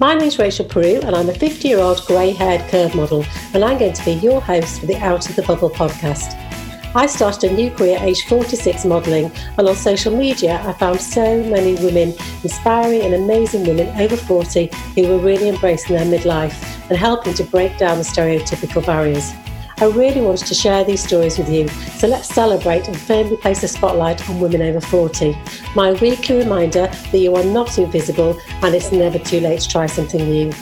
My name is Rachel Peru, and I'm a 50 year old grey haired curve model, and I'm going to be your host for the Out of the Bubble podcast. I started a new career at age 46 modelling, and on social media, I found so many women, inspiring and amazing women over 40, who were really embracing their midlife and helping to break down the stereotypical barriers. I really wanted to share these stories with you, so let's celebrate and firmly place a spotlight on women over 40. My weekly reminder that you are not invisible and it's never too late to try something new.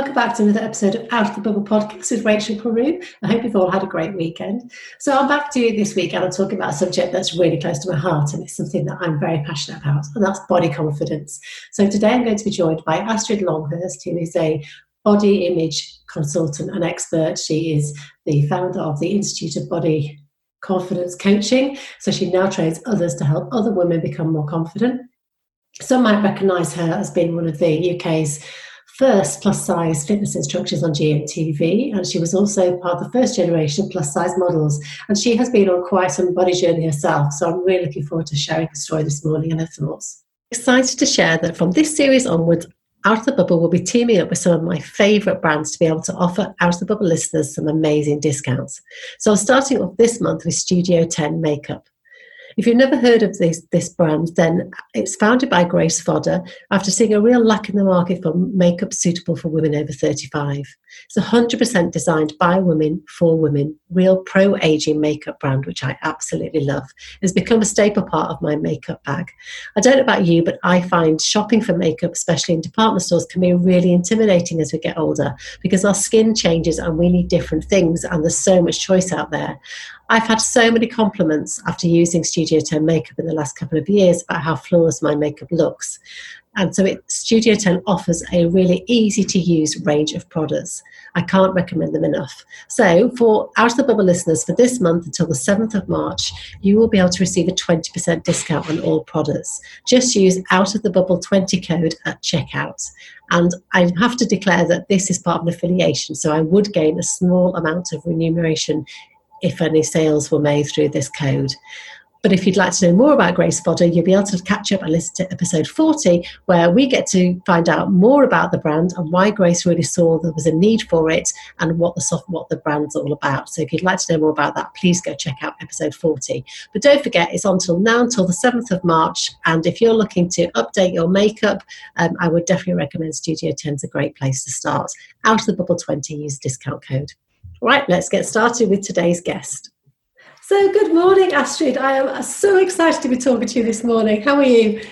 Welcome back to another episode of Out of the Bubble podcast with Rachel Peru. I hope you've all had a great weekend. So, I'm back to you this week and I'm talking about a subject that's really close to my heart and it's something that I'm very passionate about, and that's body confidence. So, today I'm going to be joined by Astrid Longhurst, who is a body image consultant and expert. She is the founder of the Institute of Body Confidence Coaching. So, she now trains others to help other women become more confident. Some might recognise her as being one of the UK's first plus size fitness instructors on GMTV, and she was also part of the first generation plus size models. And she has been on quite some body journey herself, so I'm really looking forward to sharing her story this morning and her thoughts. Excited to share that from this series onwards, out of the Bubble will be teaming up with some of my favourite brands to be able to offer Out of the Bubble listeners some amazing discounts. So I'm starting off this month with Studio 10 Makeup. If you've never heard of this, this brand, then it's founded by Grace Fodor after seeing a real lack in the market for makeup suitable for women over 35. It's 100% designed by women for women, real pro aging makeup brand, which I absolutely love. It's become a staple part of my makeup bag. I don't know about you, but I find shopping for makeup, especially in department stores, can be really intimidating as we get older because our skin changes and we need different things, and there's so much choice out there. I've had so many compliments after using Studio 10 makeup in the last couple of years about how flawless my makeup looks. And so it, Studio 10 offers a really easy to use range of products. I can't recommend them enough. So, for Out of the Bubble listeners, for this month until the 7th of March, you will be able to receive a 20% discount on all products. Just use Out of the Bubble 20 code at checkout. And I have to declare that this is part of an affiliation, so I would gain a small amount of remuneration if any sales were made through this code. But if you'd like to know more about Grace Fodor, you'll be able to catch up and listen to episode 40, where we get to find out more about the brand and why Grace really saw there was a need for it and what the soft, what the brand's all about. So if you'd like to know more about that, please go check out episode 40. But don't forget, it's on till now until the 7th of March. And if you're looking to update your makeup, um, I would definitely recommend Studio 10 is a great place to start. Out of the bubble 20, use discount code. Right, let's get started with today's guest. So, good morning, Astrid. I am so excited to be talking to you this morning. How are you?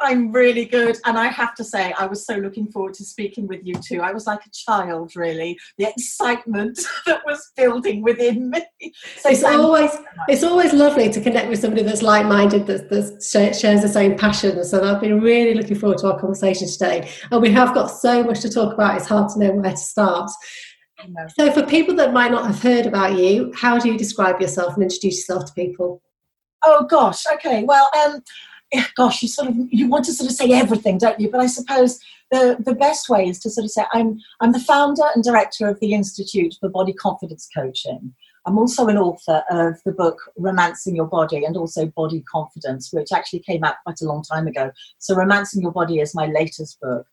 I'm really good. And I have to say, I was so looking forward to speaking with you too. I was like a child, really. The excitement that was building within me. So it's always it's always lovely to connect with somebody that's like-minded, that, that shares the same passion. So I've been really looking forward to our conversation today. And we have got so much to talk about. It's hard to know where to start. So, for people that might not have heard about you, how do you describe yourself and introduce yourself to people? Oh gosh, okay. Well, um, gosh, you sort of you want to sort of say everything, don't you? But I suppose the the best way is to sort of say I'm I'm the founder and director of the Institute for Body Confidence Coaching. I'm also an author of the book Romancing Your Body and also Body Confidence, which actually came out quite a long time ago. So Romancing Your Body is my latest book.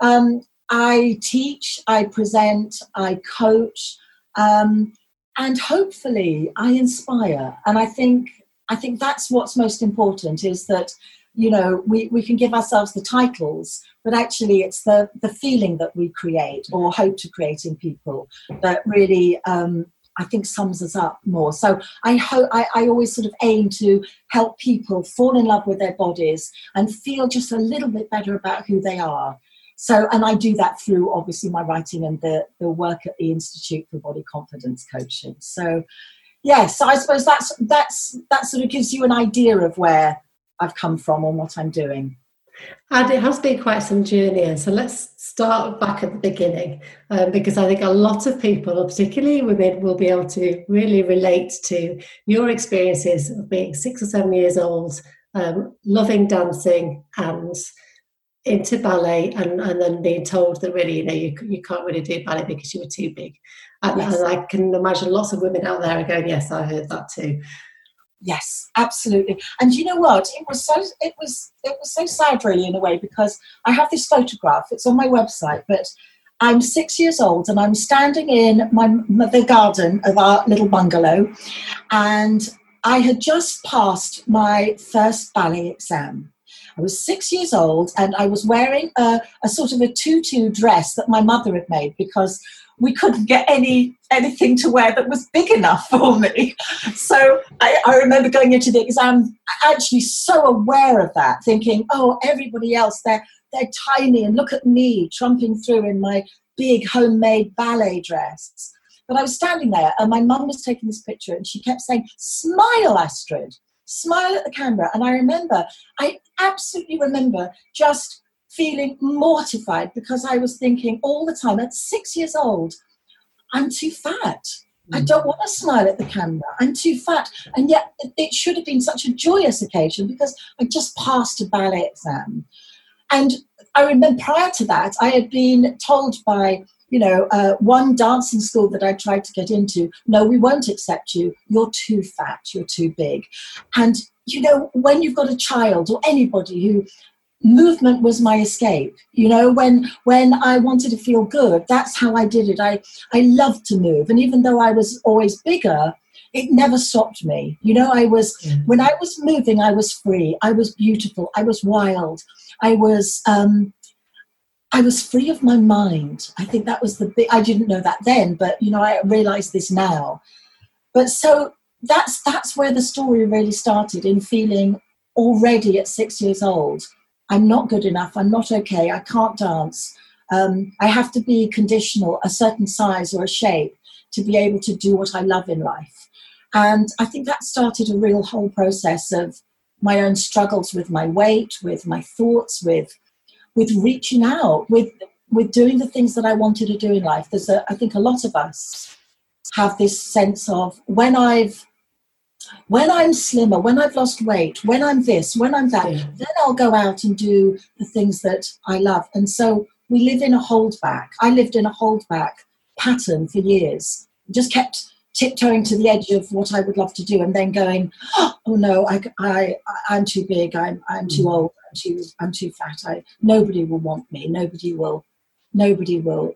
Um, I teach, I present, I coach, um, and hopefully I inspire. And I think I think that's what's most important is that you know we, we can give ourselves the titles, but actually it's the the feeling that we create or hope to create in people that really um, I think sums us up more. So I hope I, I, always sort of aim to help people fall in love with their bodies and feel just a little bit better about who they are. So, and I do that through obviously my writing and the, the work at the Institute for Body Confidence Coaching. So, yes, I suppose that's that's that sort of gives you an idea of where I've come from and what I'm doing. And it has been quite some journey, and so let's start back at the beginning um, because I think a lot of people, particularly women, will be able to really relate to your experiences of being six or seven years old, um, loving dancing, and into ballet and, and then being told that really you know you, you can't really do ballet because you were too big and, yes. and, i can imagine lots of women out there are going yes i heard that too Yes, absolutely. And you know what? It was so it was it was so sad really in a way because I have this photograph. It's on my website, but I'm six years old and I'm standing in my the garden of our little bungalow, and I had just passed my first ballet exam. I was six years old and I was wearing a, a sort of a tutu dress that my mother had made because we couldn't get any anything to wear that was big enough for me. So I, I, remember going into the exam actually so aware of that, thinking, oh, everybody else, they're they're tiny and look at me trumping through in my big homemade ballet dress. But I was standing there and my mum was taking this picture and she kept saying, Smile, Astrid, smile at the camera. And I remember, I absolutely remember just feeling mortified because I was thinking all the time at six years old, I'm too fat. I mm. don't want to smile at the camera. I'm too fat. And yet it should have been such a joyous occasion because I just passed a ballet exam. And I remember prior to that, I had been told by, you know, uh, one dancing school that I tried to get into, no, we won't accept you. You're too fat. You're too big. And, you know, when you've got a child or anybody who movement was my escape you know when when i wanted to feel good that's how i did it i i loved to move and even though i was always bigger it never stopped me you know i was yeah. when i was moving i was free i was beautiful i was wild i was um i was free of my mind i think that was the big i didn't know that then but you know i realize this now but so that's that's where the story really started in feeling already at six years old I'm not good enough, I'm not okay, I can't dance. Um, I have to be conditional, a certain size or a shape to be able to do what I love in life. And I think that started a real whole process of my own struggles with my weight, with my thoughts, with with reaching out, with with doing the things that I wanted to do in life. There's a, I think a lot of us have this sense of when I've when I'm slimmer, when I've lost weight, when I'm this, when I'm that, yeah. then I'll go out and do the things that I love. And so we live in a holdback. I lived in a holdback pattern for years. Just kept tiptoeing to the edge of what I would love to do, and then going, "Oh no, I, I, I'm too big. I'm, I'm too mm. old. Too, I'm too fat. I, nobody will want me. Nobody will, nobody will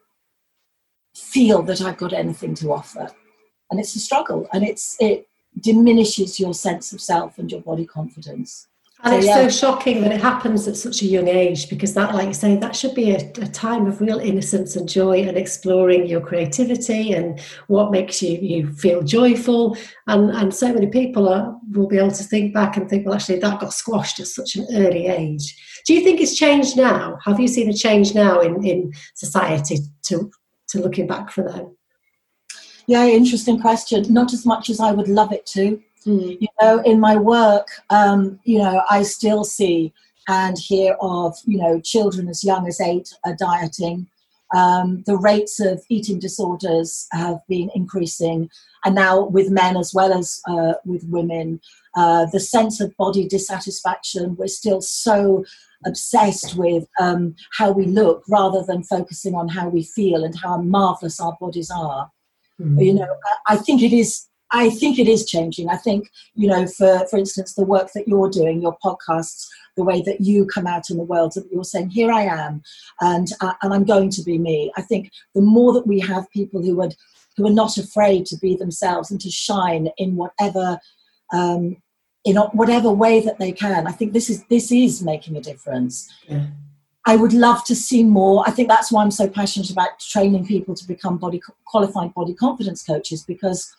feel that I've got anything to offer." And it's a struggle, and it's it diminishes your sense of self and your body confidence. And so, it's yeah. so shocking that it happens at such a young age because that, like you say, that should be a, a, time of real innocence and joy and exploring your creativity and what makes you, you feel joyful. And, and so many people are, will be able to think back and think, well, actually, that got squashed at such an early age. Do you think it's changed now? Have you seen a change now in, in society to, to looking back for them? Yeah, interesting question. Not as much as I would love it to. Mm. You know, in my work, um, you know, I still see and hear of, you know, children as young as eight are dieting. Um, the rates of eating disorders have been increasing, and now with men as well as uh, with women. Uh, the sense of body dissatisfaction, we're still so obsessed with um, how we look rather than focusing on how we feel and how marvelous our bodies are. Mm-hmm. You know, I think it is. I think it is changing. I think you know, for for instance, the work that you're doing, your podcasts, the way that you come out in the world, that you're saying, "Here I am," and uh, and I'm going to be me. I think the more that we have people who would who are not afraid to be themselves and to shine in whatever um, in whatever way that they can. I think this is this is making a difference. Yeah. I would love to see more. I think that's why I'm so passionate about training people to become body qualified body confidence coaches because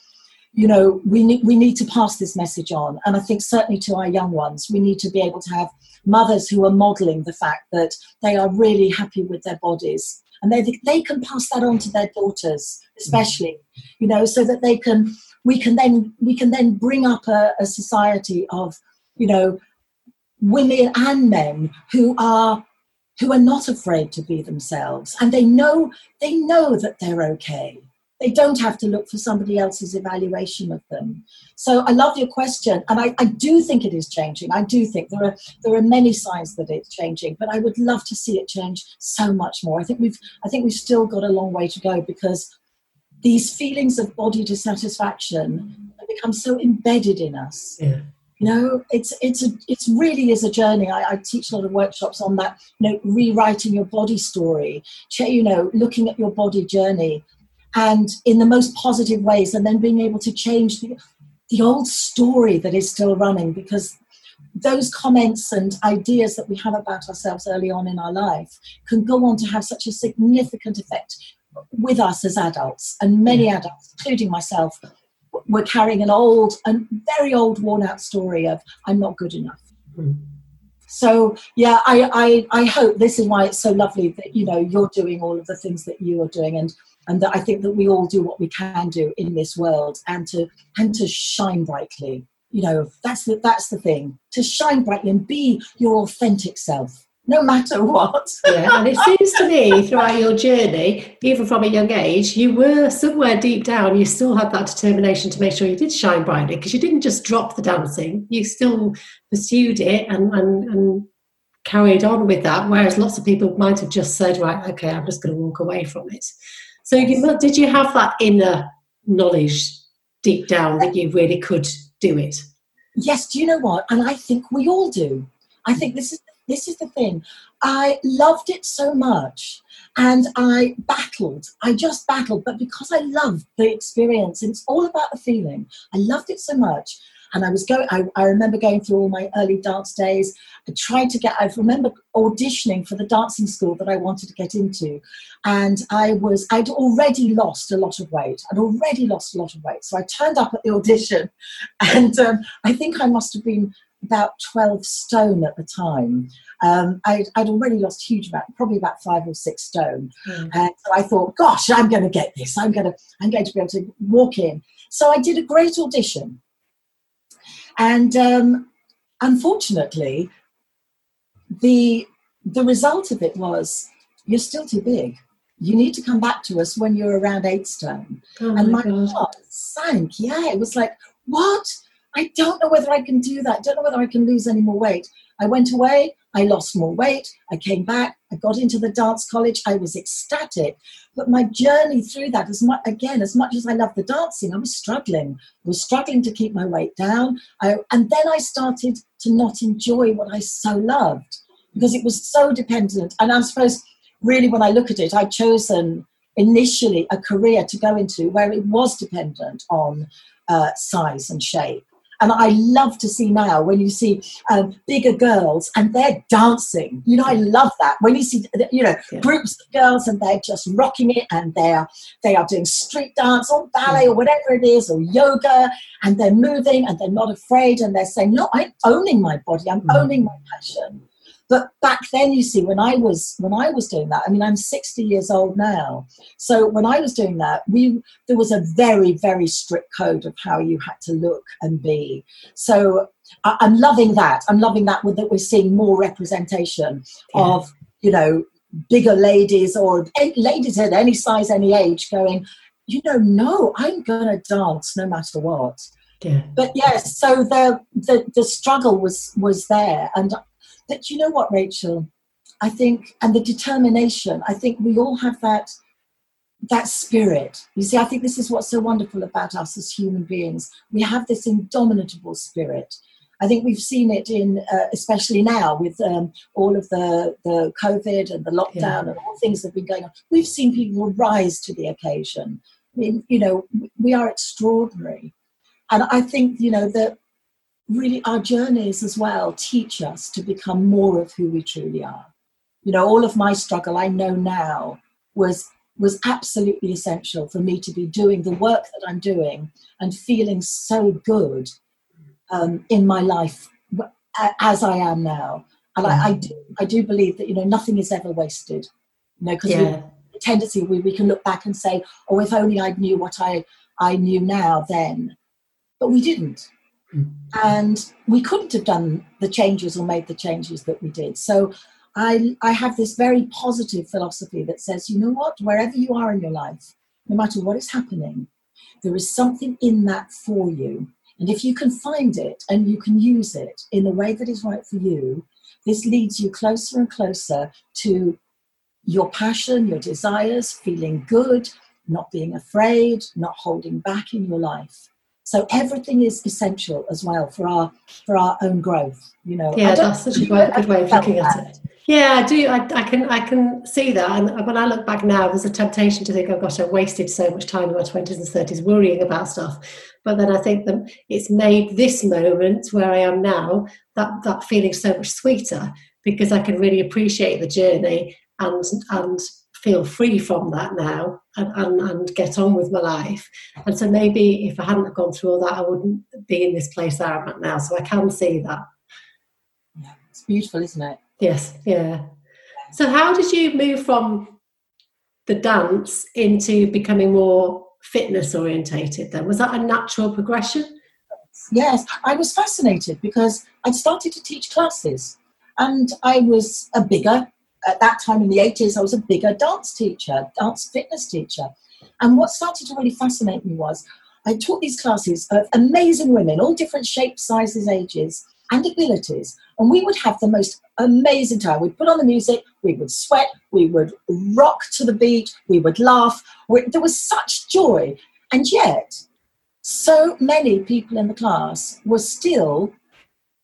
you know we need we need to pass this message on. And i think certainly to our young ones we need to be able to have mothers who are modeling the fact that they are really happy with their bodies and they they can pass that on to their daughters especially you know so that they can we can then we can then bring up a, a society of you know women and men who are who are not afraid to be themselves. And they know they know that they're okay they don't have to look for somebody else's evaluation of them so i love your question and I, I, do think it is changing i do think there are there are many signs that it's changing but i would love to see it change so much more i think we've i think we've still got a long way to go because these feelings of body dissatisfaction It becomes so embedded in us. Yeah. You know, it's it's a it's really is a journey. I, I teach a lot of workshops on that. You know, rewriting your body story. You know, looking at your body journey, and in the most positive ways, and then being able to change the the old story that is still running because those comments and ideas that we have about ourselves early on in our life can go on to have such a significant effect with us as adults. And many adults, including myself, were carrying an old and very old, worn out story of, I'm not good enough. Mm. So yeah, I, I I hope this is why it's so lovely that you know you're doing all of the things that you are doing, and and that I think that we all do what we can do in this world, and to and to shine brightly. You know that's the that's the thing. To shine brightly and be your authentic self no matter what. Yeah and it seems to me throughout your journey even from a young age you were somewhere deep down you still had that determination to make sure you did shine brightly because you didn't just drop the dancing you still pursued it and and, and carried on with that whereas lots of people might have just said right okay i'm just going to walk away from it so you, did you have that inner knowledge deep down that you really could do it. Yes, do you know what? And I think we all do. I think this is this is the thing. I loved it so much and I battled. I just battled, but because I loved the experience, and it's all about the feeling. I loved it so much and I was going, I, I, remember going through all my early dance days. I tried to get, I remember auditioning for the dancing school that I wanted to get into. And I was, I'd already lost a lot of weight. I'd already lost a lot of weight. So I turned up at the audition and um, I think I must have been about 12 stone at the time. Um, I'd, I'd, already lost huge amount, probably about five or six stone. Mm. And so I thought, gosh, I'm going to get this. I'm going to, I'm going to be able to walk in. So I did a great audition and um, unfortunately, the the result of it was you're still too big. You need to come back to us when you're around eight stone. Oh and my, my heart sank. Yeah, it was like, what? I don't know whether I can do that. I don't know whether I can lose any more weight. I went away, I lost more weight, I came back, I got into the dance college, I was ecstatic. But my journey through that, as much again, as much as I love the dancing, I was struggling. I was struggling to keep my weight down. I, and then I started to not enjoy what I so loved because it was so dependent. And I suppose, really, when I look at it, I'd chosen initially a career to go into where it was dependent on uh, size and shape. And I love to see now when you see um, bigger girls and they're dancing. You know, I love that when you see you know yeah. groups of girls and they're just rocking it and they're they are doing street dance or ballet yeah. or whatever it is or yoga and they're moving and they're not afraid and they're saying, "No, I'm owning my body. I'm mm. owning my passion." But back then, you see, when I was when I was doing that, I mean, I'm 60 years old now. So when I was doing that, we there was a very very strict code of how you had to look and be. So I, am loving that. I'm loving that with that we're seeing more representation yeah. of you know bigger ladies or ladies at any size, any age, going. You know, no, I'm gonna dance no matter what. Yeah. But yes, so the, the the struggle was was there, and but you know what, Rachel? I think, and the determination, I think we all have that that spirit. You see, I think this is what's so wonderful about us as human beings. We have this indomitable spirit. I think we've seen it in, uh, especially now with um, all of the, the COVID and the lockdown yeah. and all things that have been going on. We've seen people rise to the occasion. I mean, you know, we are extraordinary. And I think, you know, that really our journeys as well teach us to become more of who we truly are. You know, all of my struggle I know now was was absolutely essential for me to be doing the work that I'm doing and feeling so good um, in my life as I am now. And I, I, do, I do believe that you know nothing is ever wasted. You know, because yeah. the tendency we, we can look back and say, "Oh, if only I knew what I I knew now then," but we didn't Mm. and we couldn't have done the changes or made the changes that we did. So I, I have this very positive philosophy that says, you know what, wherever you are in your life, no matter what is happening, there is something in that for you. And if you can find it and you can use it in the way that is right for you, this leads you closer and closer to your passion, your desires, feeling good, not being afraid, not holding back in your life. So everything is essential as well for our for our own growth. You know. Yeah, that's such a good way of looking at it. Yeah, I do. I, I, can I can see that, and when I look back now, there's a temptation to think, "Oh gosh, I wasted so much time in my twenties and thirties worrying about stuff." But then I think that it's made this moment where I am now that that feeling so much sweeter because I can really appreciate the journey and and feel free from that now and, and, and, get on with my life. And so maybe if I hadn't gone through all that, I wouldn't be in this place that I'm at now. So I can see that. Yeah, it's beautiful, isn't it? Yes, yeah. So how did you move from the dance into becoming more fitness orientated then? Was that a natural progression? Yes, I was fascinated because I'd started to teach classes and I was a bigger, at that time in the 80s, I was a bigger dance teacher, dance fitness teacher. And what started to really fascinate me was I taught these classes of amazing women, all different shapes, sizes, ages, and abilities. And we would have the most amazing time. We'd put on the music, we would sweat, we would rock to the beat, we would laugh. there was such joy. And yet, so many people in the class were still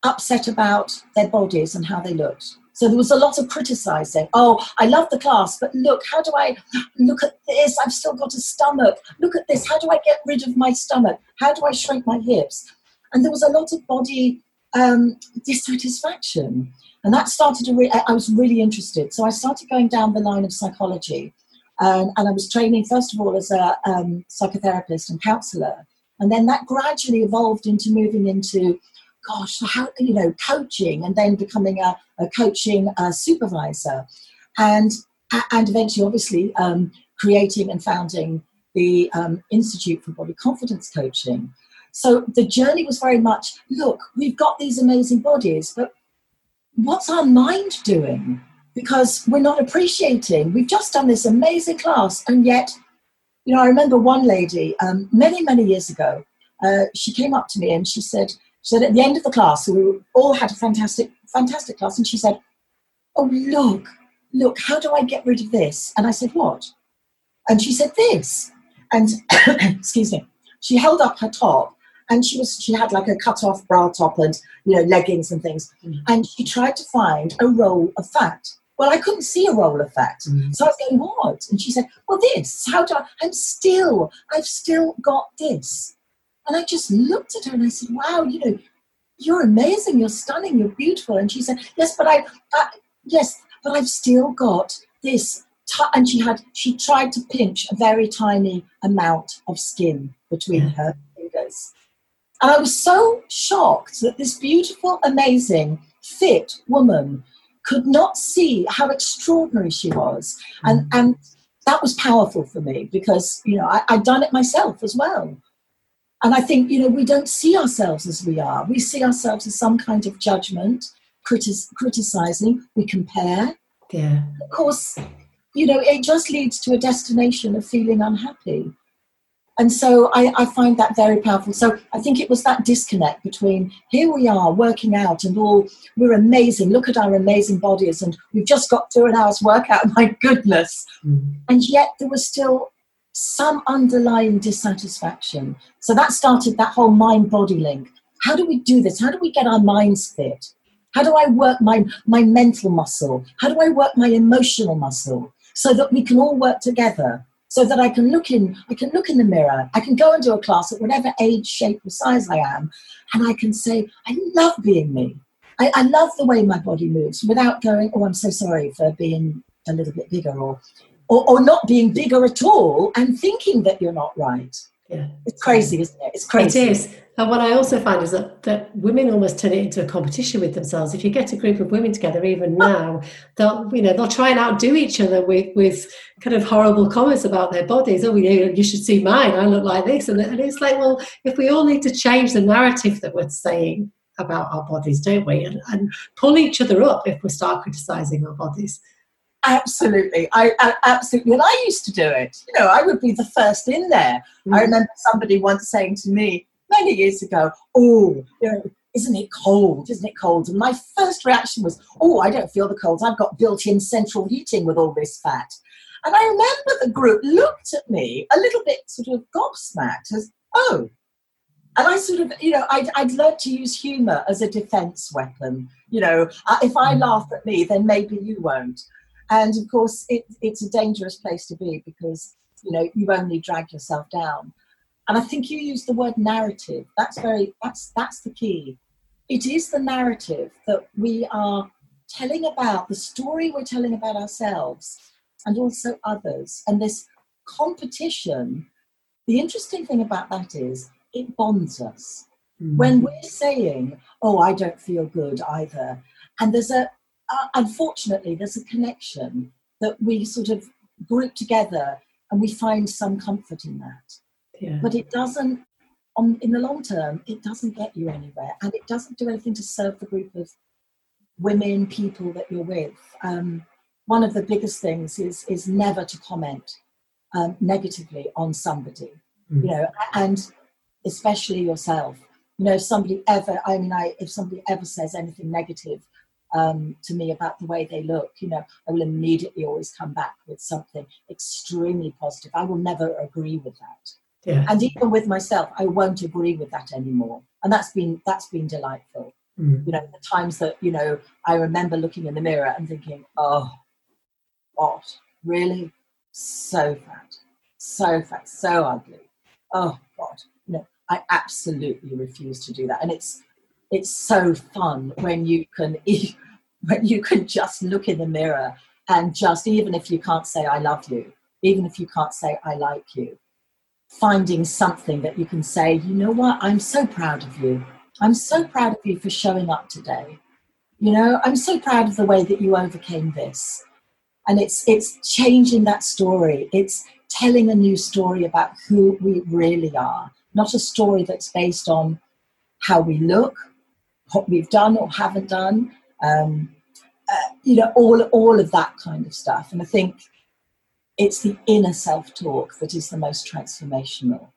upset about their bodies and how they looked. So there was a lot of criticizing. Oh, I love the class, but look, how do I look at this? I've still got a stomach. Look at this. How do I get rid of my stomach? How do I shrink my hips? And there was a lot of body um, dissatisfaction. And that started re- I was really interested. So I started going down the line of psychology. Um, and I was training, first of all, as a um, psychotherapist and counselor. And then that gradually evolved into moving into gosh, how you know, coaching and then becoming a, a coaching uh, supervisor, and and eventually, obviously, um, creating and founding the um, Institute for Body Confidence Coaching. So the journey was very much look, we've got these amazing bodies, but what's our mind doing? Because we're not appreciating. We've just done this amazing class, and yet, you know, I remember one lady um, many, many years ago. Uh, she came up to me and she said, she said at the end of the class, so we all had a fantastic, fantastic class, and she said, "Oh look, look, how do I get rid of this?" And I said, "What?" And she said, "This." And excuse me, she held up her top, and she was she had like a cut off bra top and you know leggings and things, mm. and she tried to find a roll of fat. Well, I couldn't see a roll of fat. Mm. So I was going, what? And she said, well, this. How do I? I'm still, I've still got this. And I just looked at her and I said, wow, you know, you're amazing, you're stunning, you're beautiful. And she said, yes, but I, I yes, but I've still got this. T-. And she had, she tried to pinch a very tiny amount of skin between her fingers. And I was so shocked that this beautiful, amazing, fit woman could not see how extraordinary she was. And, mm. and that was powerful for me because, you know, I, I'd done it myself as well. And I think, you know, we don't see ourselves as we are. We see ourselves as some kind of judgment, critis- criticizing, we compare. Yeah. Of course, you know, it just leads to a destination of feeling unhappy. And so I, I, find that very powerful. So I think it was that disconnect between here we are working out and all, we're amazing, look at our amazing bodies, and we've just got through an hour's workout, my goodness. Mm. And yet there was still some underlying dissatisfaction. So that started that whole mind body link. How do we do this? How do we get our minds fit? How do I work my, my mental muscle? How do I work my emotional muscle so that we can all work together? So that I can look in, I can look in the mirror, I can go and do a class at whatever age, shape, or size I am, and I can say, I love being me. I, I love the way my body moves without going, oh, I'm so sorry for being a little bit bigger or or, or not being bigger at all and thinking that you're not right. Yeah. It's crazy, isn't it? It's crazy. It is. And what I also find is that, that women almost turn it into a competition with themselves. If you get a group of women together, even now, they'll you know they'll try and outdo each other with with kind of horrible comments about their bodies. Oh, you, you should see mine. I look like this, and, and it's like, well, if we all need to change the narrative that we're saying about our bodies, don't we? And, and pull each other up if we start criticizing our bodies. Absolutely, I, I, absolutely, and I used to do it. You know, I would be the first in there. Mm. I remember somebody once saying to me many years ago, "Oh, you know, isn't it cold? Isn't it cold?" And my first reaction was, "Oh, I don't feel the cold. I've got built-in central heating with all this fat." And I remember the group looked at me a little bit sort of gobsmacked, as, "Oh, and I sort of, you know, I'd, I'd learned to use humour as a defence weapon. You know, uh, if I mm. laugh at me, then maybe you won't. And of course, it, it's a dangerous place to be because, you know, you only drag yourself down. And I think you use the word narrative. That's very, that's, that's the key. It is the narrative that we are telling about, the story we're telling about ourselves and also others. And this competition, the interesting thing about that is it bonds us. Mm. When we're saying, oh, I don't feel good either, and there's a, uh, unfortunately, there's a connection that we sort of group together and we find some comfort in that. Yeah. But it doesn't, on, in the long term, it doesn't get you anywhere and it doesn't do anything to serve the group of women, people that you're with. Um, one of the biggest things is, is never to comment um, negatively on somebody, mm. you know, and especially yourself. You know, if somebody ever, I mean, I, if somebody ever says anything negative um, to me about the way they look, you know, I will immediately always come back with something extremely positive. I will never agree with that. Yeah. And even with myself, I won't agree with that anymore. And that's been that's been delightful. Mm. You know, the times that, you know, I remember looking in the mirror and thinking, oh, what? Really? So fat. So fat. So ugly. Oh God. You know, I absolutely refuse to do that. And it's it's so fun when you can when you can just look in the mirror and just even if you can't say I love you, even if you can't say I like you, finding something that you can say, you know what, I'm so proud of you. I'm so proud of you for showing up today. You know, I'm so proud of the way that you overcame this. And it's it's changing that story. It's telling a new story about who we really are not a story that's based on how we look, what we've done or haven't done, um, uh, you know, all, all of that kind of stuff. And I think it's the inner self talk that is the most transformational.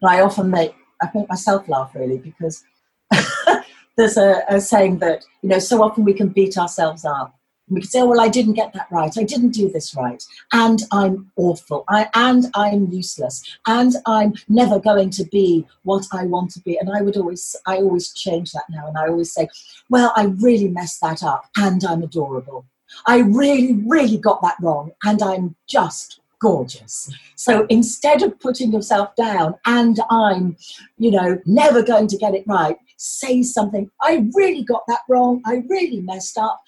And I often make, I make myself laugh really because there's a, a saying that, you know, so often we can beat ourselves up we could say, oh, well, I didn't get that right. I didn't do this right. And I'm awful. I, and I'm useless. And I'm never going to be what I want to be. And I would always, I always change that now. And I always say, well, I really messed that up. And I'm adorable. I really, really got that wrong. And I'm just gorgeous. So instead of putting yourself down and I'm, you know, never going to get it right, say something. I really got that wrong. I really messed up.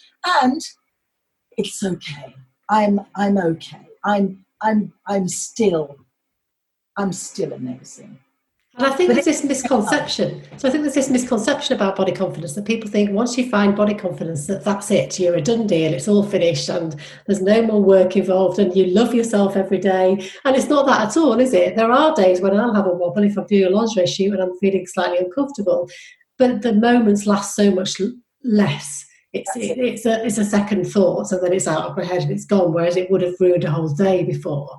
And it's okay. I'm I'm okay. I'm I'm I'm still I'm still amazing. And I think but there's this misconception. So I think there's this misconception about body confidence that people think once you find body confidence that that's it, you're a done deal, it's all finished, and there's no more work involved, and you love yourself every day. And it's not that at all, is it? There are days when I'll have a wobble if I'm doing a lingerie shoot and I'm feeling slightly uncomfortable, but the moments last so much less it's it, it's a it's a second thought, and then it's out of my head and it's gone. Whereas it would have ruined a whole day before.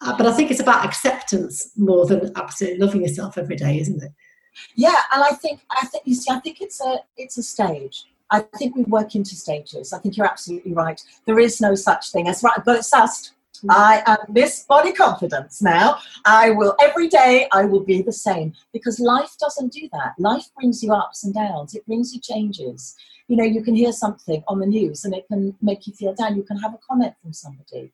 Uh, but I think it's about acceptance more than absolutely loving yourself every day, isn't it? Yeah, and I think I think you see, I think it's a it's a stage. I think we work into stages. I think you're absolutely right. There is no such thing as right, but it's mm. I am Miss Body Confidence now. I will every day I will be the same because life doesn't do that. Life brings you ups and downs. It brings you changes you know you can hear something on the news and it can make you feel down you can have a comment from somebody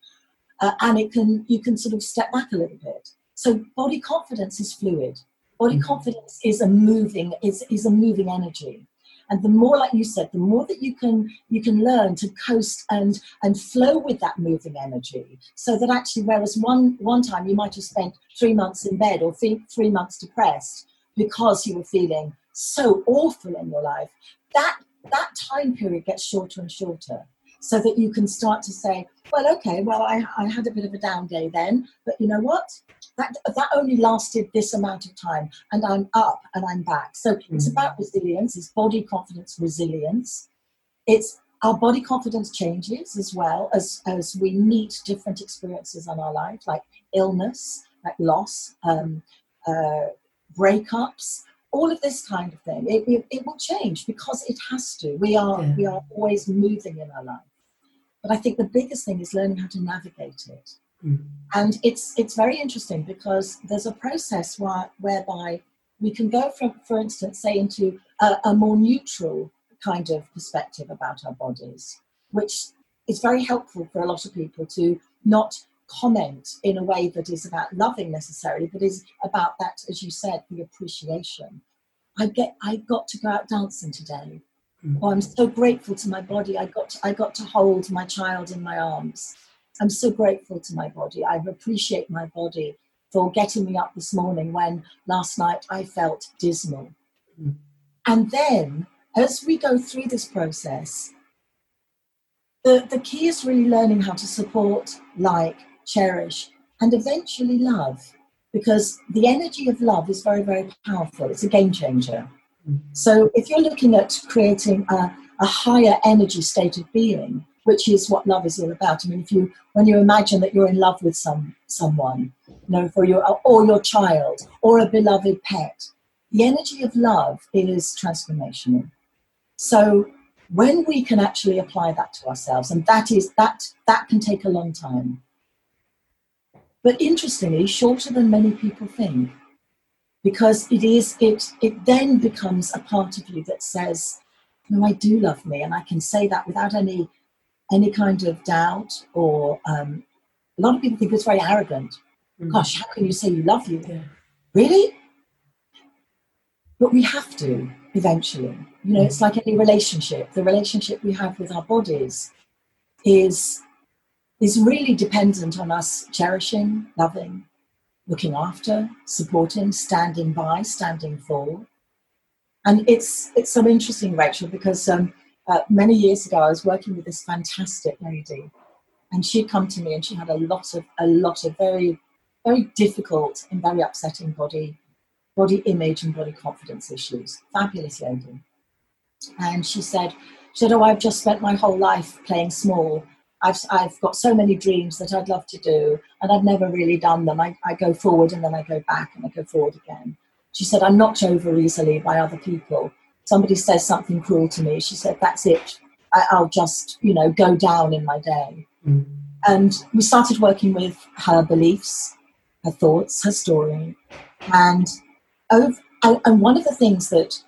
uh, and it can you can sort of step back a little bit so body confidence is fluid body mm-hmm. confidence is a moving is, is a moving energy and the more like you said the more that you can you can learn to coast and and flow with that moving energy so that actually whereas one one time you might have spent three months in bed or three, three months depressed because you were feeling so awful in your life that that time period gets shorter and shorter so that you can start to say, well, okay, well, I, I had a bit of a down day then, but you know what? That, that only lasted this amount of time and I'm up and I'm back. So mm-hmm. it's about resilience, it's body confidence resilience. It's our body confidence changes as well as, as we meet different experiences in our life, like illness, like loss, um, uh, breakups, all of this kind of thing it, it, it, will change because it has to we are yeah. we are always moving in our life but i think the biggest thing is learning how to navigate it mm. and it's it's very interesting because there's a process where, whereby we can go from, for instance, say into a, a more neutral kind of perspective about our bodies, which is very helpful for a lot of people to not comment in a way that is about loving necessarily, but is about that, as you said, the appreciation. I get I got to go out dancing today. Mm. Oh, I'm so grateful to my body. I got to, I got to hold my child in my arms. I'm so grateful to my body. I appreciate my body for getting me up this morning when last night I felt dismal. Mm. And then as we go through this process, the, the key is really learning how to support, like, cherish, and eventually love. Because the energy of love is very, very powerful. It's a game changer. So if you're looking at creating a, a higher energy state of being, which is what love is all about. I mean, if you when you imagine that you're in love with some someone, you know, for your or your child or a beloved pet, the energy of love is transformational. So when we can actually apply that to ourselves, and that is that that can take a long time. But interestingly, shorter than many people think, because it is it it then becomes a part of you that says, "No, I do love me," and I can say that without any any kind of doubt or um, a lot of people think it's very arrogant. Mm. Gosh, how can you say you love you? Yeah. Really? But we have to eventually. You know, it's like any relationship. The relationship we have with our bodies is is really dependent on us cherishing, loving, looking after, supporting, standing by, standing for. And it's it's so interesting, Rachel, because um, uh, many years ago I was working with this fantastic lady, and she'd come to me and she had a lot of a lot of very very difficult and very upsetting body body image and body confidence issues. Fabulous lady. And she said, she said, Oh, I've just spent my whole life playing small. I've, I've got so many dreams that I'd love to do, and I've never really done them. I, I go forward and then I go back and I go forward again. She said, I'm knocked over easily by other people. Somebody says something cruel to me. She said, That's it. I, will just, you know, go down in my day. Mm. And we started working with her beliefs, her thoughts, her story. And over, and one of the things that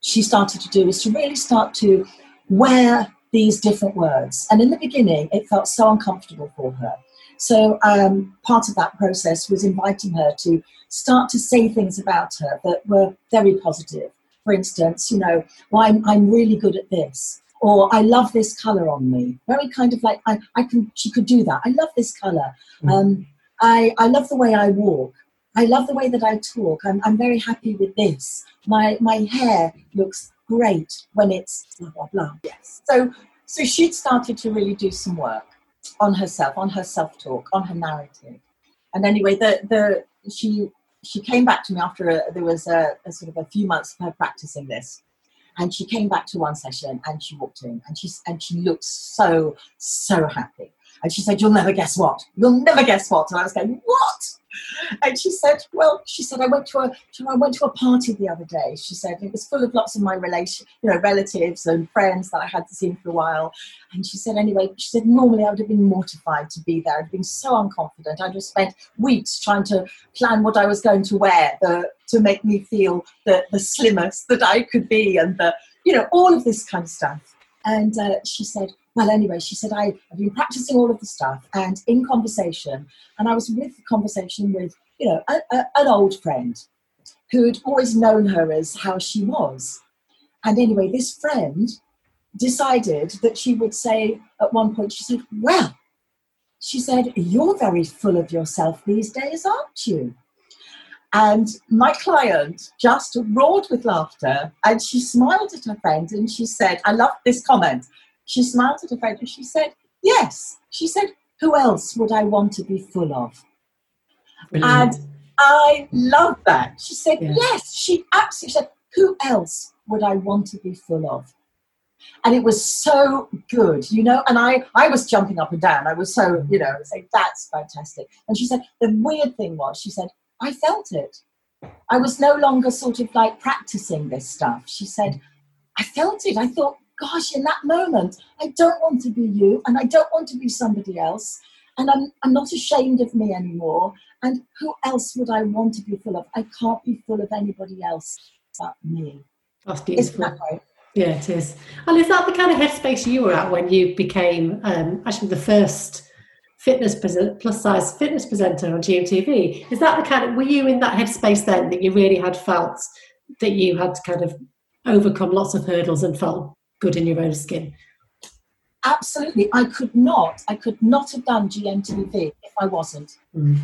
she started to do is to really start to wear these different words. And in the beginning, it felt so uncomfortable for her. So um, part of that process was inviting her to start to say things about her that were very positive. For instance, you know, well, I'm, I'm really good at this, or I love this color on me. Very kind of like I, I can. She could do that. I love this color. Mm. Um, I, I love the way I walk. I love the way that I talk. I'm, I'm very happy with this. My, my hair looks great when it's blah, blah, blah. Yes. So, so she'd started to really do some work on herself, on her self talk, on her narrative. And anyway, the, the, she, she came back to me after a, there was a, a sort of a few months of her practicing this. And she came back to one session and she walked in and she and she looked so so happy and she said you'll never guess what you'll never guess what and i was going what and she said, "Well, she said I went to a I went to a party the other day." She said it was full of lots of my relation, you know, relatives and friends that I hadn't seen for a while. And she said, anyway, she said normally I would have been mortified to be there. I'd been so unconfident. I'd just spent weeks trying to plan what I was going to wear the, to make me feel the the slimmest that I could be, and the you know all of this kind of stuff. And uh, she said, well, anyway, she said, I, have been practicing all of the stuff and in conversation, and I was with the conversation with, you know, a, a, an old friend who'd always known her as how she was. And anyway, this friend decided that she would say at one point, she said, Well, she said, You're very full of yourself these days, aren't you? And my client just roared with laughter and she smiled at her friend and she said, I love this comment. She smiled at her friend and she said, Yes. She said, Who else would I want to be full of? Brilliant. And I love that. She said, yeah. Yes. She absolutely said, Who else would I want to be full of? And it was so good, you know. And I, I was jumping up and down. I was so, you know, saying, That's fantastic. And she said, The weird thing was, she said, I felt it. I was no longer sort of like practicing this stuff. She said, I felt it. I thought, gosh, in that moment, I don't want to be you and I don't want to be somebody else. and I'm, I'm not ashamed of me anymore. And who else would I want to be full of? I can't be full of anybody else but me. That's beautiful. Right? Yeah, it is. And is that the kind of headspace you were at when you became um, actually the first fitness plus size fitness presenter on GMTV? Is that the kind of were you in that headspace then that you really had felt that you had to kind of overcome lots of hurdles and felt good in your own skin? Absolutely. I could not, I could not have done GMTV if I wasn't. Mm.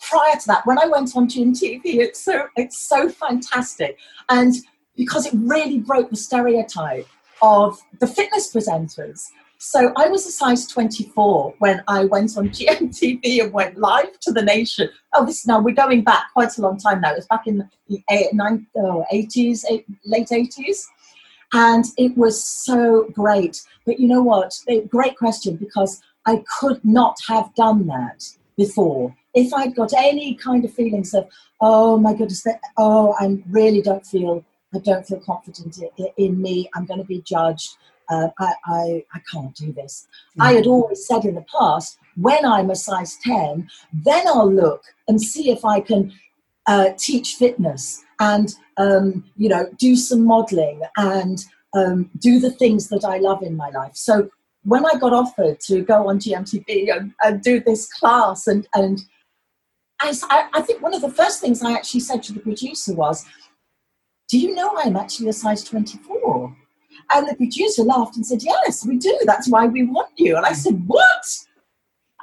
Prior to that, when I went on GMTV, it's so it's so fantastic. And because it really broke the stereotype of the fitness presenters. So I was a size 24 when I went on GMTV and went live to the nation. Oh, this now we're going back quite a long time now. It was back in the 80s, late 80s. And it was so great. But you know what? Great question because I could not have done that before. If I'd got any kind of feelings of, oh my goodness, oh, I really don't feel, I don't feel confident in, in me. I'm going to be judged. Uh, I, I, I can't do this. Mm-hmm. I had always said in the past, when I'm a size 10, then I'll look and see if I can uh, teach fitness and um, you know do some modeling and um, do the things that I love in my life. So when I got offered to go on GMTV and, and do this class, and and I, I think one of the first things I actually said to the producer was, "Do you know I'm actually a size 24?" And the producer laughed and said, "Yes, we do. That's why we want you." And I said, "What?"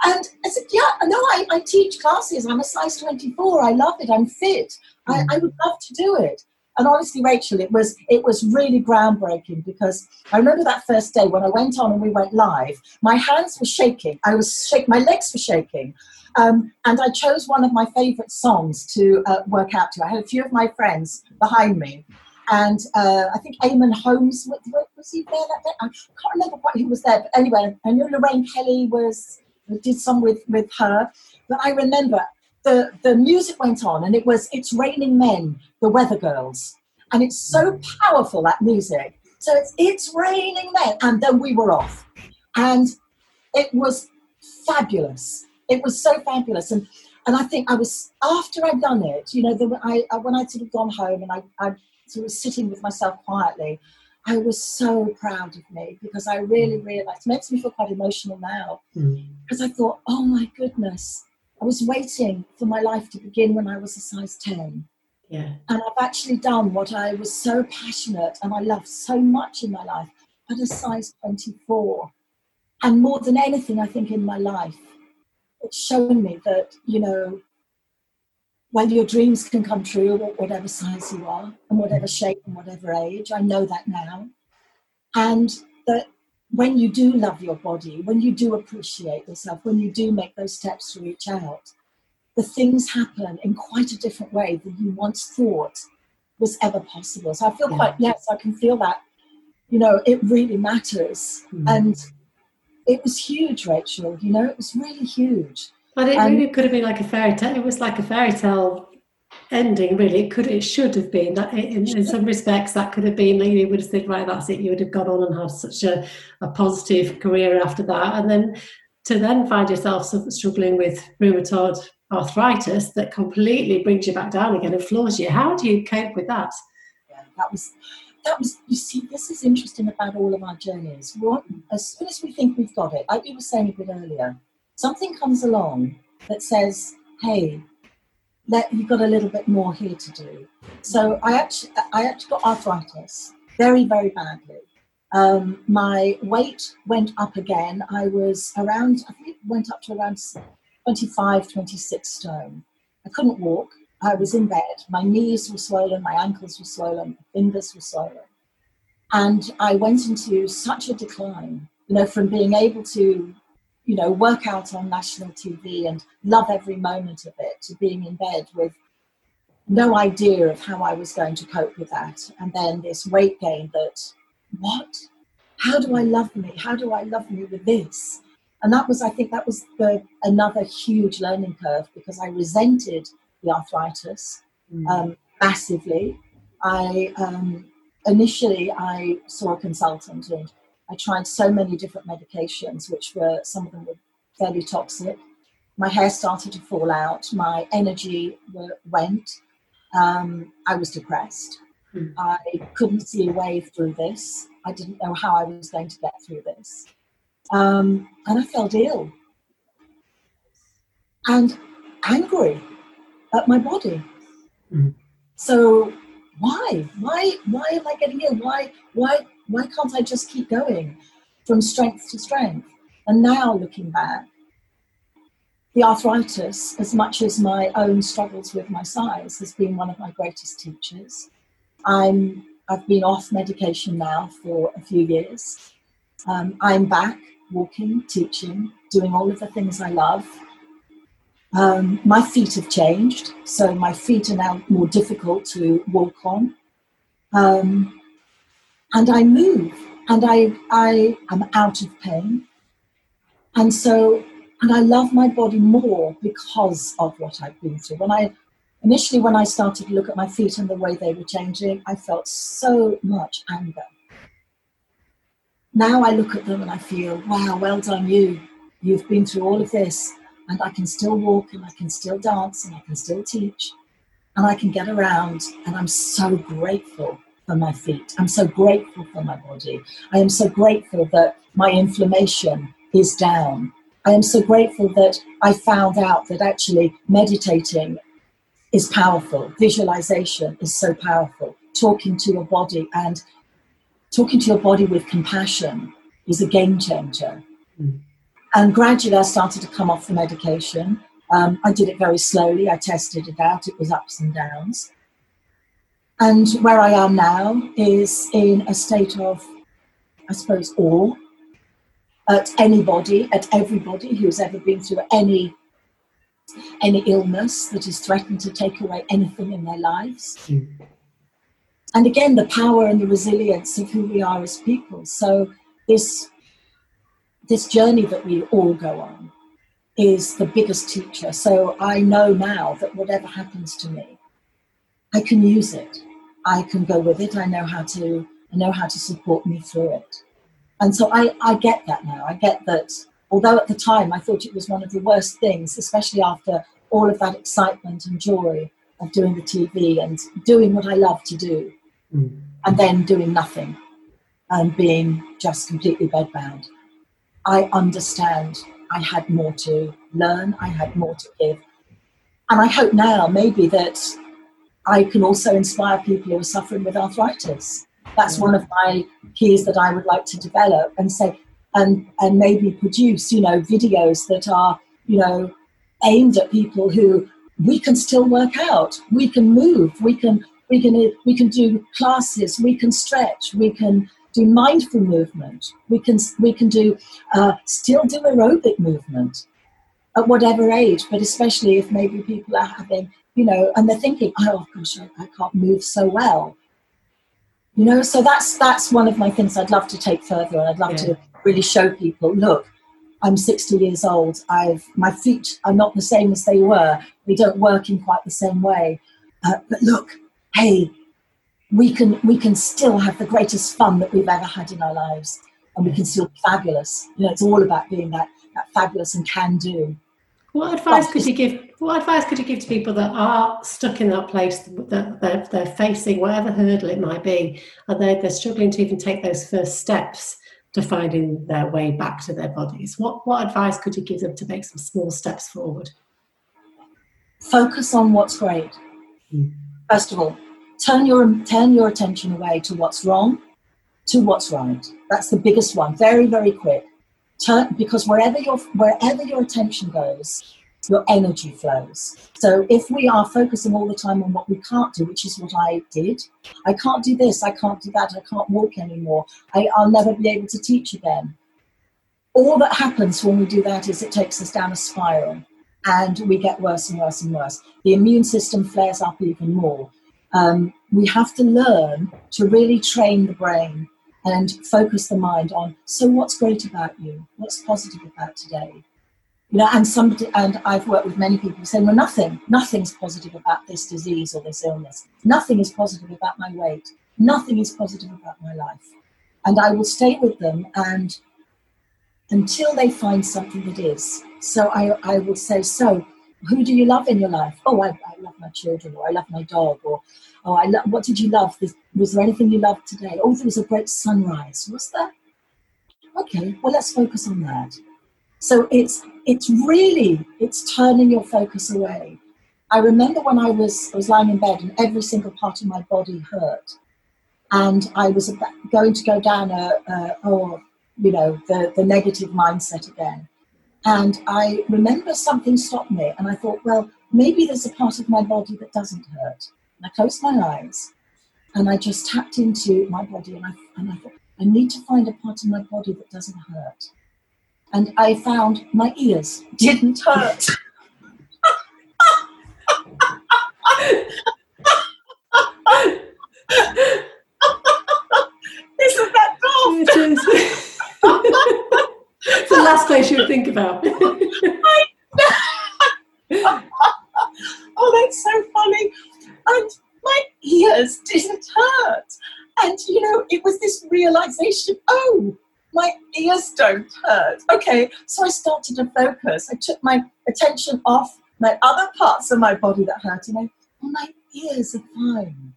And I said, Yeah, no, I, I teach classes. I'm a size 24. I love it. I'm fit. I, mm. I would love to do it. And honestly, Rachel, it was it was really groundbreaking because I remember that first day when I went on and we went live. My hands were shaking. I was shake. My legs were shaking. Um, and I chose one of my favourite songs to uh, work out to. I had a few of my friends behind me, and uh, I think Eamonn Holmes was, was he there that day? I can't remember what he was there, but anyway, I knew Lorraine Kelly was did some with with her. But I remember the the music went on, and it was "It's Raining Men," the Weather Girls, and it's so powerful that music. So it's "It's Raining Men," and then we were off, and it was fabulous. It was so fabulous, and and I think I was after I'd done it. You know, the, I, I when I'd sort of gone home and I I sort of sitting with myself quietly. I was so proud of me because I really mm. realized, it makes me feel quite emotional now, mm. because I thought, oh my goodness, I was waiting for my life to begin when I was a size 10. Yeah. And I've actually done what I was so passionate and I loved so much in my life at a size 24. And more than anything, I think in my life, it's shown me that, you know, when your dreams can come true, whatever size you are, and whatever shape and whatever age. I know that now. And that when you do love your body, when you do appreciate yourself, when you do make those steps to reach out, the things happen in quite a different way than you once thought was ever possible. So I feel yeah. quite, yes, I can feel that, you know, it really matters. Mm-hmm. And it was huge, Rachel, you know, it was really huge. But it really could have been like a fairy tale. It was like a fairy tale ending, really. It could, it should have been that. In, in some respects, that could have been. Like, you would have said, right, that's it. You would have gone on and had such a, a positive career after that, and then to then find yourself struggling with rheumatoid arthritis that completely brings you back down again and floors you. How do you cope with that? Yeah, that was that was you see this is interesting about all of our journeys as soon as we think we've got it like you were saying a bit earlier something comes along that says, hey, you've got a little bit more here to do. So I actually, I actually got arthritis very, very badly. Um, my weight went up again. I was around, I think it went up to around 25, 26 stone. I couldn't walk. I was in bed. My knees were swollen, my ankles were swollen, my fingers were swollen. And I went into such a decline, you know, from being able to you know, work out on national TV and love every moment of it to being in bed with no idea of how I was going to cope with that. And then this weight gain that, what? How do I love me? How do I love me with this? And that was, I think, that was the another huge learning curve because I resented the arthritis mm. um, massively. I um, initially I saw a consultant and I tried so many different medications, which were some of them were fairly toxic. My hair started to fall out. My energy went. Um, I was depressed. Hmm. I couldn't see a way through this. I didn't know how I was going to get through this. Um, and I felt ill and angry at my body. Mm. So why? Why? Why am I getting ill? Why? Why? Why can't I just keep going from strength to strength? And now looking back, the arthritis, as much as my own struggles with my size, has been one of my greatest teachers. I'm I've been off medication now for a few years. Um, I'm back walking, teaching, doing all of the things I love. Um, my feet have changed, so my feet are now more difficult to walk on. Um, and I move, and I, I am out of pain. And so, and I love my body more because of what I've been through. When I initially, when I started to look at my feet and the way they were changing, I felt so much anger. Now I look at them and I feel, wow, well done, you. You've been through all of this, and I can still walk, and I can still dance, and I can still teach, and I can get around, and I'm so grateful for my feet. I'm so grateful for my body. I am so grateful that my inflammation is down. I am so grateful that I found out that actually meditating is powerful. Visualization is so powerful. Talking to your body and talking to your body with compassion is a game changer. Mm. And gradually, I started to come off the medication. Um, I did it very slowly. I tested it out. It was ups and downs. And where I am now is in a state of, I suppose, awe at anybody, at everybody who's ever been through any any illness that has threatened to take away anything in their lives. Mm. And again, the power and the resilience of who we are as people. So this this journey that we all go on is the biggest teacher. So I know now that whatever happens to me, I can use it. I can go with it. I know how to I know how to support me through it. And so I, I get that now. I get that although at the time I thought it was one of the worst things, especially after all of that excitement and joy of doing the TV and doing what I love to do, mm. and then doing nothing and being just completely bedbound. I understand I had more to learn, I had more to give. And I hope now maybe that I can also inspire people who are suffering with arthritis. That's one of my keys that I would like to develop and say, and and maybe produce you know videos that are you know aimed at people who we can still work out. We can move. We can we can we can do classes. We can stretch. We can do mindful movement. We can we can do uh, still do aerobic movement at whatever age but especially if maybe people are having you know and they're thinking oh gosh I, I can't move so well. You know so that's that's one of my things i'd love to take further and i'd love yeah. to really show people look i'm 60 years old. I've my feet are not the same as they were. They don't work in quite the same way. Uh, but look hey we can we can still have the greatest fun that we've ever had in our lives and we can still be fabulous. You know it's all about being that that fabulous and can do what advice could you give? What advice could you give to people that are stuck in that place that they're, they're facing, whatever hurdle it might be, and they're, they're struggling to even take those first steps to finding their way back to their bodies? What, what advice could you give them to make some small steps forward? Focus on what's great. Mm. First of all, turn your, turn your attention away to what's wrong, to what's right. That's the biggest one. Very, very quick. Turn, because wherever your, wherever your attention goes, your energy flows. So if we are focusing all the time on what we can't do, which is what I did, I can't do this, I can't do that, I can't walk anymore, I, I'll never be able to teach again. All that happens when we do that is it takes us down a spiral and we get worse and worse and worse. The immune system flares up even more. Um, we have to learn to really train the brain and focus the mind on so what's great about you what's positive about today you know, and somebody, and I've worked with many people saying, well, nothing, nothing's positive about this disease or this illness. Nothing is positive about my weight. Nothing is positive about my life. And I will stay with them and until they find something that is. So I, I would say, so who do you love in your life? Oh, I, I love my children, or I love my dog, or oh, I love. What did you love? Was there anything you loved today? Oh, there was a great sunrise. Was there? Okay, well, let's focus on that. So it's it's really it's turning your focus away. I remember when I was I was lying in bed and every single part of my body hurt, and I was going to go down a, a oh you know the the negative mindset again, and I remember something stopped me, and I thought, well, maybe there's a part of my body that doesn't hurt. And I closed my eyes, and I just tapped into my body, and I and I thought, I need to find a part of my body that doesn't hurt. And I found my ears didn't hurt. Isn't that cool? It is. it's the last place you would think about. oh, that's so funny. And my ears didn't hurt. And, you know, it was this realization oh, my ears don't hurt. Okay, so I started to focus. I took my attention off my other parts of my body that hurt, and I, my ears are fine.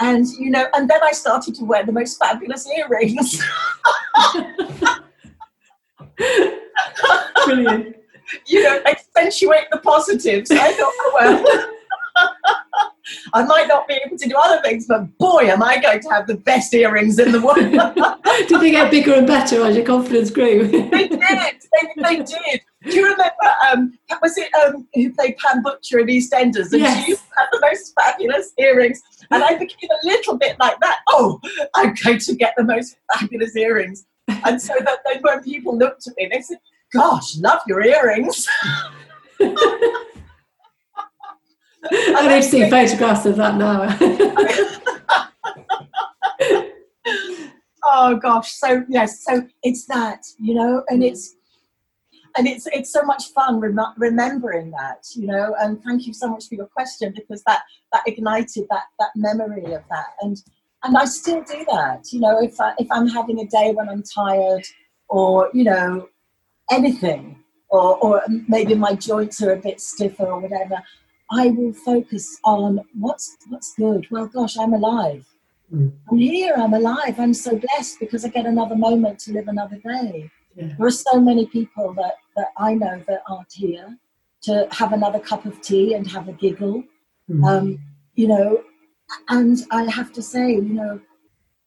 And, you know, and then I started to wear the most fabulous earrings. Brilliant. you know, accentuate the positives. I thought, oh, well. I might not be able to do other things, but boy, am I going to have the best earrings in the world. did they get bigger and better as your confidence grew? they did. They, they, did. Do you remember, um, was it um, who played Pam Butcher in EastEnders? And yes. she used to have the most fabulous earrings. And I became a little bit like that. Oh, I'm going to get the most fabulous earrings. And so that then when people looked at me, they said, gosh, love your earrings. I need to see photographs of that now. oh gosh, so yes, so it's that, you know, and mm. it's and it's it's so much fun rem- remembering that, you know. And thank you so much for your question because that that ignited that that memory of that, and and I still do that, you know. If I, if I'm having a day when I'm tired, or you know, anything, or or maybe my joints are a bit stiffer or whatever, I will focus on what's what's good. Well, gosh, I'm alive. Mm. I'm here. I'm alive. I'm so blessed because I get another moment to live another day. Yeah. There are so many people that that I know that aren't here to have another cup of tea and have a giggle. Mm. Um, you know, and I have to say, you know,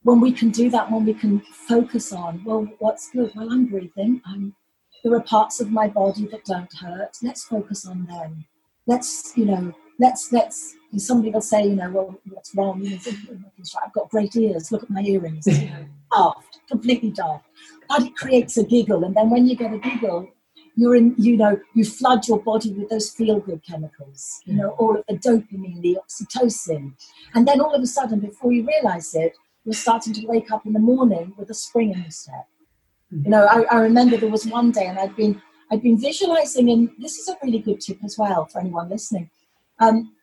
when we can do that, when we can focus on, well, what's good? Well, I'm breathing. I'm, there are parts of my body that don't hurt. Let's focus on them let's you know let's let's somebody will say you know well what's wrong? I've got great ears. Look at my earrings. You know, daft completely daft. But it creates a giggle and then when you get a giggle you're in you know you flood your body with those feel good chemicals you know all of the dopamine the oxytocin. And then all of a sudden before you realize it you're starting to wake up in the morning with a spring in your step. Hmm. you know I, I remember there was one day and i'd been I've been visualizing, and this is a really good tip as well for anyone listening. Um,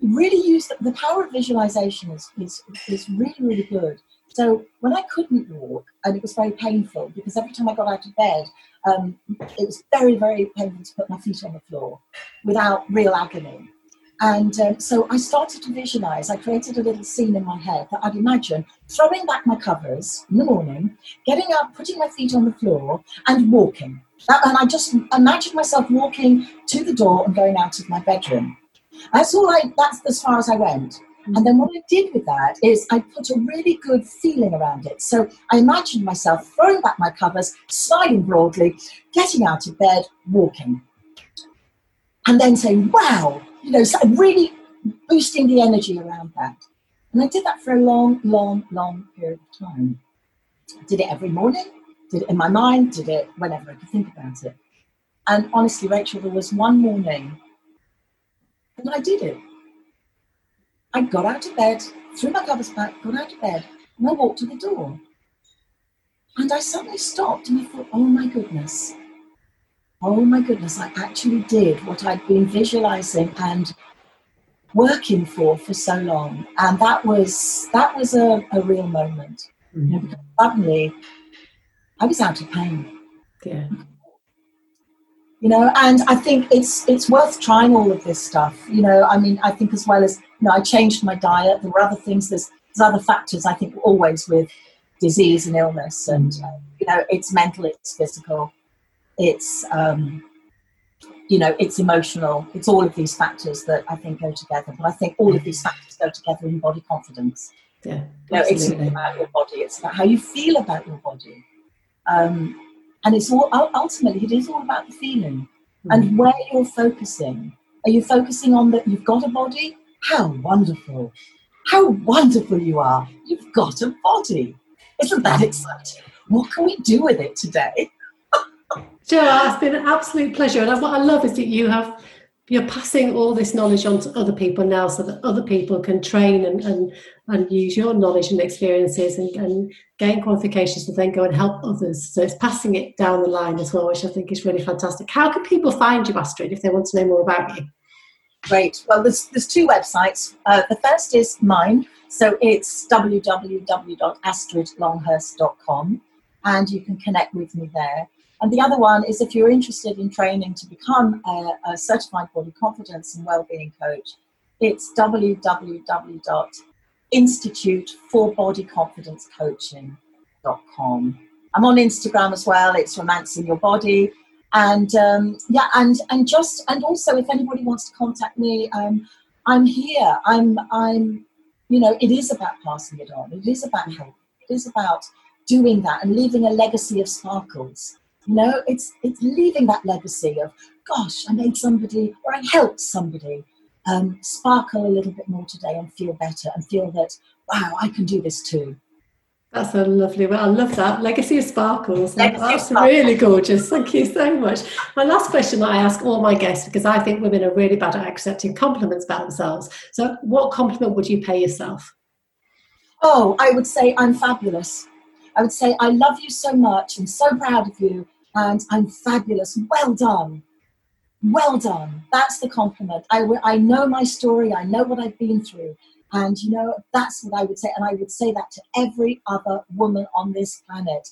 really use the, the, power of visualization is, is, is really, really good. So when I couldn't walk, and it was very painful because every time I got out of bed, um, it was very, very painful to put my feet on the floor without real agony. And um, so I started to visualize. I created a little scene in my head that I'd imagine throwing back my covers in the morning, getting up, putting my feet on the floor, and walking. And I just imagined myself walking to the door and going out of my bedroom. That's all I, that's as far as I went. And then what I did with that is I put a really good feeling around it. So I imagined myself throwing back my covers, smiling broadly, getting out of bed, walking. And then saying, wow, you know, so really boosting the energy around that. And I did that for a long, long, long period of time. I did it every morning, did it in my mind, did it whenever I could think about it. And honestly, Rachel, there was one morning and I did it. I got out of bed, threw my covers back, got out of bed, and I walked to the door. And I suddenly stopped and I thought, oh my goodness, oh my goodness, I actually did what I'd been visualizing and working for for so long. And that was that was a, a real moment. Mm-hmm. You know, suddenly I was out of pain. Yeah. You know, and I think it's it's worth trying all of this stuff. You know, I mean, I think as well as you know, I changed my diet. There were other things. There's there's other factors. I think always with disease and illness, and uh, you know, it's mental, it's physical, it's um, you know, it's emotional. It's all of these factors that I think go together. But I think all of these factors go together in body confidence. Yeah, you know, it's about your body. It's about how you feel about your body. Um, and it's all ultimately it is all about the feeling mm. and where you're focusing. Are you focusing on that you've got a body? How wonderful! How wonderful you are! You've got a body. Isn't that exciting? What can we do with it today? Joe, it's been an absolute pleasure. And what I love is that you have you're passing all this knowledge on to other people now so that other people can train and, and, and use your knowledge and experiences and, and gain qualifications to then go and help others. So it's passing it down the line as well, which I think is really fantastic. How can people find you, Astrid, if they want to know more about you? Great. Well, there's, there's two websites. Uh, the first is mine. So it's www.astridlonghurst.com and you can connect with me there. And the other one is if you're interested in training to become a, a certified body confidence and well-being coach, it's www.instituteforbodyconfidencecoaching.com. I'm on Instagram as well. It's romancing your body, and um, yeah, and and just and also if anybody wants to contact me, um, I'm here. I'm I'm you know it is about passing it on. It is about help. It is about doing that and leaving a legacy of sparkles. You know, it's it's leaving that legacy of, gosh, I made somebody or I helped somebody um, sparkle a little bit more today and feel better and feel that, wow, I can do this too. That's a lovely well, I love that. Legacy of Sparkles. Legacy That's Sparkles. really gorgeous. Thank you so much. My last question that I ask all my guests, because I think women are really bad at accepting compliments about themselves. So, what compliment would you pay yourself? Oh, I would say I'm fabulous. I would say I love you so much. I'm so proud of you and I'm fabulous. Well done. Well done. That's the compliment. I, I know my story, I know what I've been through. And you know, that's what I would say. And I would say that to every other woman on this planet.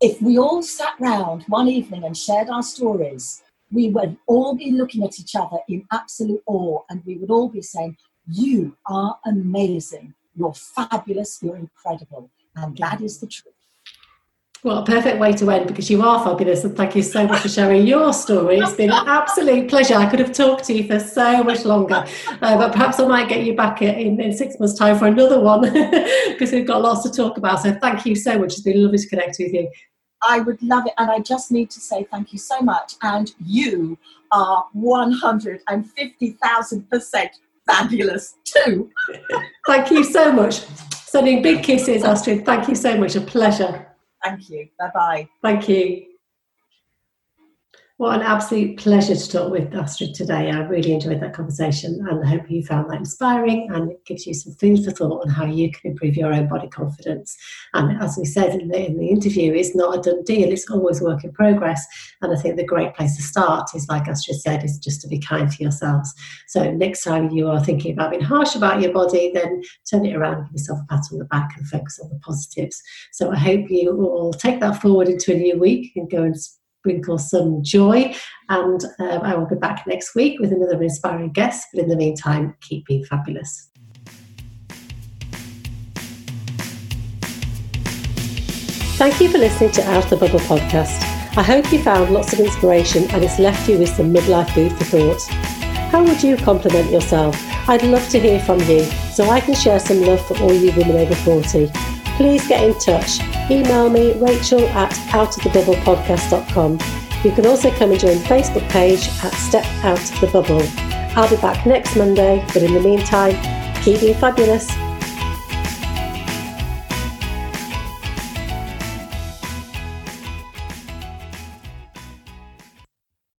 If we all sat round one evening and shared our stories, we would all be looking at each other in absolute awe and we would all be saying, You are amazing. You're fabulous. You're incredible. And that is the truth. Well, a perfect way to end because you are fabulous and thank you so much for sharing your story. It's been an absolute pleasure. I could have talked to you for so much longer, uh, but perhaps I might get you back in, in six months' time for another one because we've got lots to talk about. So thank you so much. It's been lovely to connect with you. I would love it. And I just need to say thank you so much. And you are 150,000% fabulous too. thank you so much. Sending big kisses, Astrid. Thank you so much. A pleasure. Thank you. Bye bye. Thank you. What an absolute pleasure to talk with Astrid today. I really enjoyed that conversation and I hope you found that inspiring and it gives you some food for thought on how you can improve your own body confidence. And as we said in the, in the interview, it's not a done deal, it's always work in progress. And I think the great place to start is, like Astrid said, is just to be kind to yourselves. So next time you are thinking about being harsh about your body, then turn it around, give yourself a pat on the back and focus on the positives. So I hope you all take that forward into a new week and go and sprinkle some joy. And um, I will be back next week with another inspiring guest. But in the meantime, keep being fabulous. Thank you for listening to Out of the Bubble podcast. I hope you found lots of inspiration and it's left you with some midlife food for thought. How would you compliment yourself? I'd love to hear from you so I can share some love for all you women over 40 please get in touch. Email me, rachel at outofthebubblepodcast.com. You can also come and join the Facebook page at Step Out of the Bubble. I'll be back next Monday, but in the meantime, keep being fabulous.